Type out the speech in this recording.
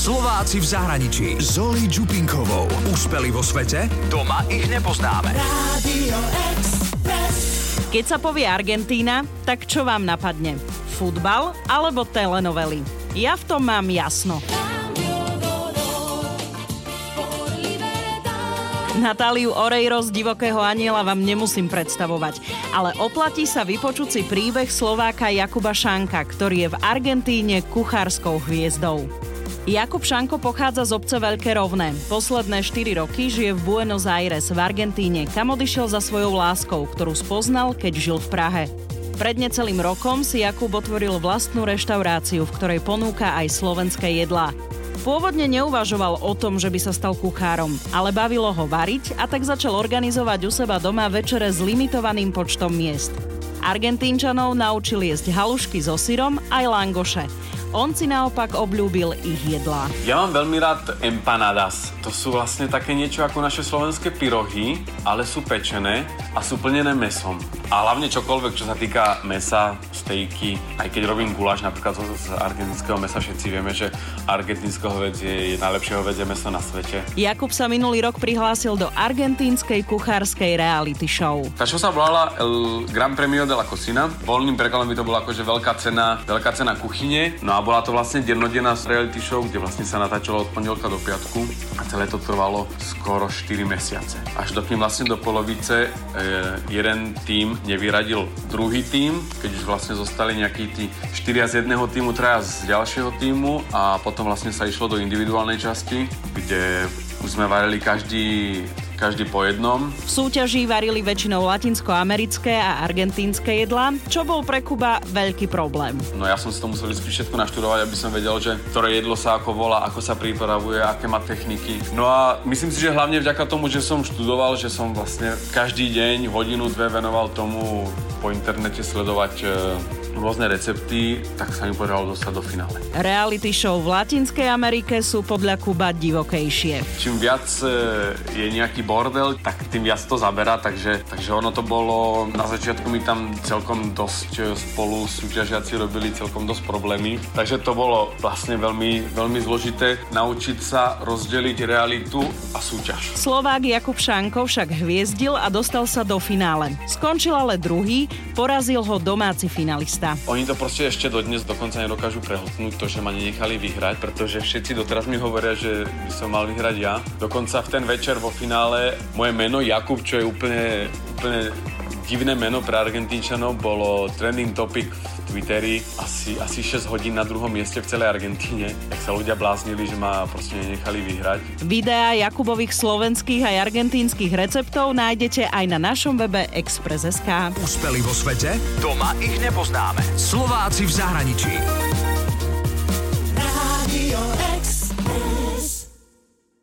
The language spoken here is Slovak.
Slováci v zahraničí. Zoli Čupinkovou. Úspeli vo svete? Doma ich nepoznáme. Keď sa povie Argentína, tak čo vám napadne? Futbal alebo telenovely? Ja v tom mám jasno. Natáliu Orejro z Divokého aniela vám nemusím predstavovať, ale oplatí sa vypočuť si príbeh Slováka Jakuba Šanka, ktorý je v Argentíne kuchárskou hviezdou. Jakub Šanko pochádza z obce Veľké Rovné. Posledné 4 roky žije v Buenos Aires v Argentíne, kam odišiel za svojou láskou, ktorú spoznal, keď žil v Prahe. Pred necelým rokom si Jakub otvoril vlastnú reštauráciu, v ktorej ponúka aj slovenské jedlá. Pôvodne neuvažoval o tom, že by sa stal kuchárom, ale bavilo ho variť a tak začal organizovať u seba doma večere s limitovaným počtom miest. Argentínčanov naučil jesť halušky so syrom aj langoše. On si naopak obľúbil ich jedlá. Ja mám veľmi rád empanadas. To sú vlastne také niečo ako naše slovenské pyrohy, ale sú pečené a sú plnené mesom. A hlavne čokoľvek, čo sa týka mesa, stejky, aj keď robím guláš napríklad z argentinského mesa, všetci vieme, že argentínske hovedzie je najlepšie hovedzie meso na svete. Jakub sa minulý rok prihlásil do argentínskej kuchárskej reality show. Tá show sa volala El Gran Premio de la Cocina. Voľným prekladom by to bola akože veľká cena, veľká cena kuchyne. No a bola to vlastne dennodenná reality show, kde vlastne sa natáčalo od pondelka do piatku a celé to trvalo skoro 4 mesiace. Až dokým vlastne do polovice e, jeden tým nevyradil druhý tým, keď už vlastne zostali nejakí tí štyria z jedného týmu, traja z ďalšieho týmu a potom vlastne sa išlo do individuálnej časti, kde už sme varili každý každý po jednom. V súťaži varili väčšinou latinskoamerické a argentínske jedlá, čo bol pre Kuba veľký problém. No ja som si to musel vždy všetko naštudovať, aby som vedel, že ktoré jedlo sa ako volá, ako sa pripravuje, aké má techniky. No a myslím si, že hlavne vďaka tomu, že som študoval, že som vlastne každý deň hodinu, dve venoval tomu po internete sledovať e, rôzne recepty, tak sa mi podarilo dostať do finále. Reality show v Latinskej Amerike sú podľa Kuba divokejšie. Čím viac e, je nejaký bordel, tak tým viac to zaberá, takže, takže ono to bolo, na začiatku mi tam celkom dosť e, spolu súťažiaci robili celkom dosť problémy, takže to bolo vlastne veľmi, veľmi zložité naučiť sa rozdeliť realitu a súťaž. Slovák Jakub Šanko však hviezdil a dostal sa do finále. Skončil ale druhý, porazil ho domáci finalista miesta. Oni to proste ešte dodnes dokonca nedokážu prehltnúť to, že ma nenechali vyhrať, pretože všetci doteraz mi hovoria, že by som mal vyhrať ja. Dokonca v ten večer vo finále moje meno Jakub, čo je úplne, úplne divné meno pre Argentínčanov, bolo trending topic v Twitteri asi, asi 6 hodín na druhom mieste v celej Argentíne. Tak sa ľudia bláznili, že ma proste nenechali vyhrať. Videá Jakubových slovenských aj argentínskych receptov nájdete aj na našom webe Express.sk. Úspeli vo svete? Doma ich nepoznáme. Slováci v zahraničí. Rádio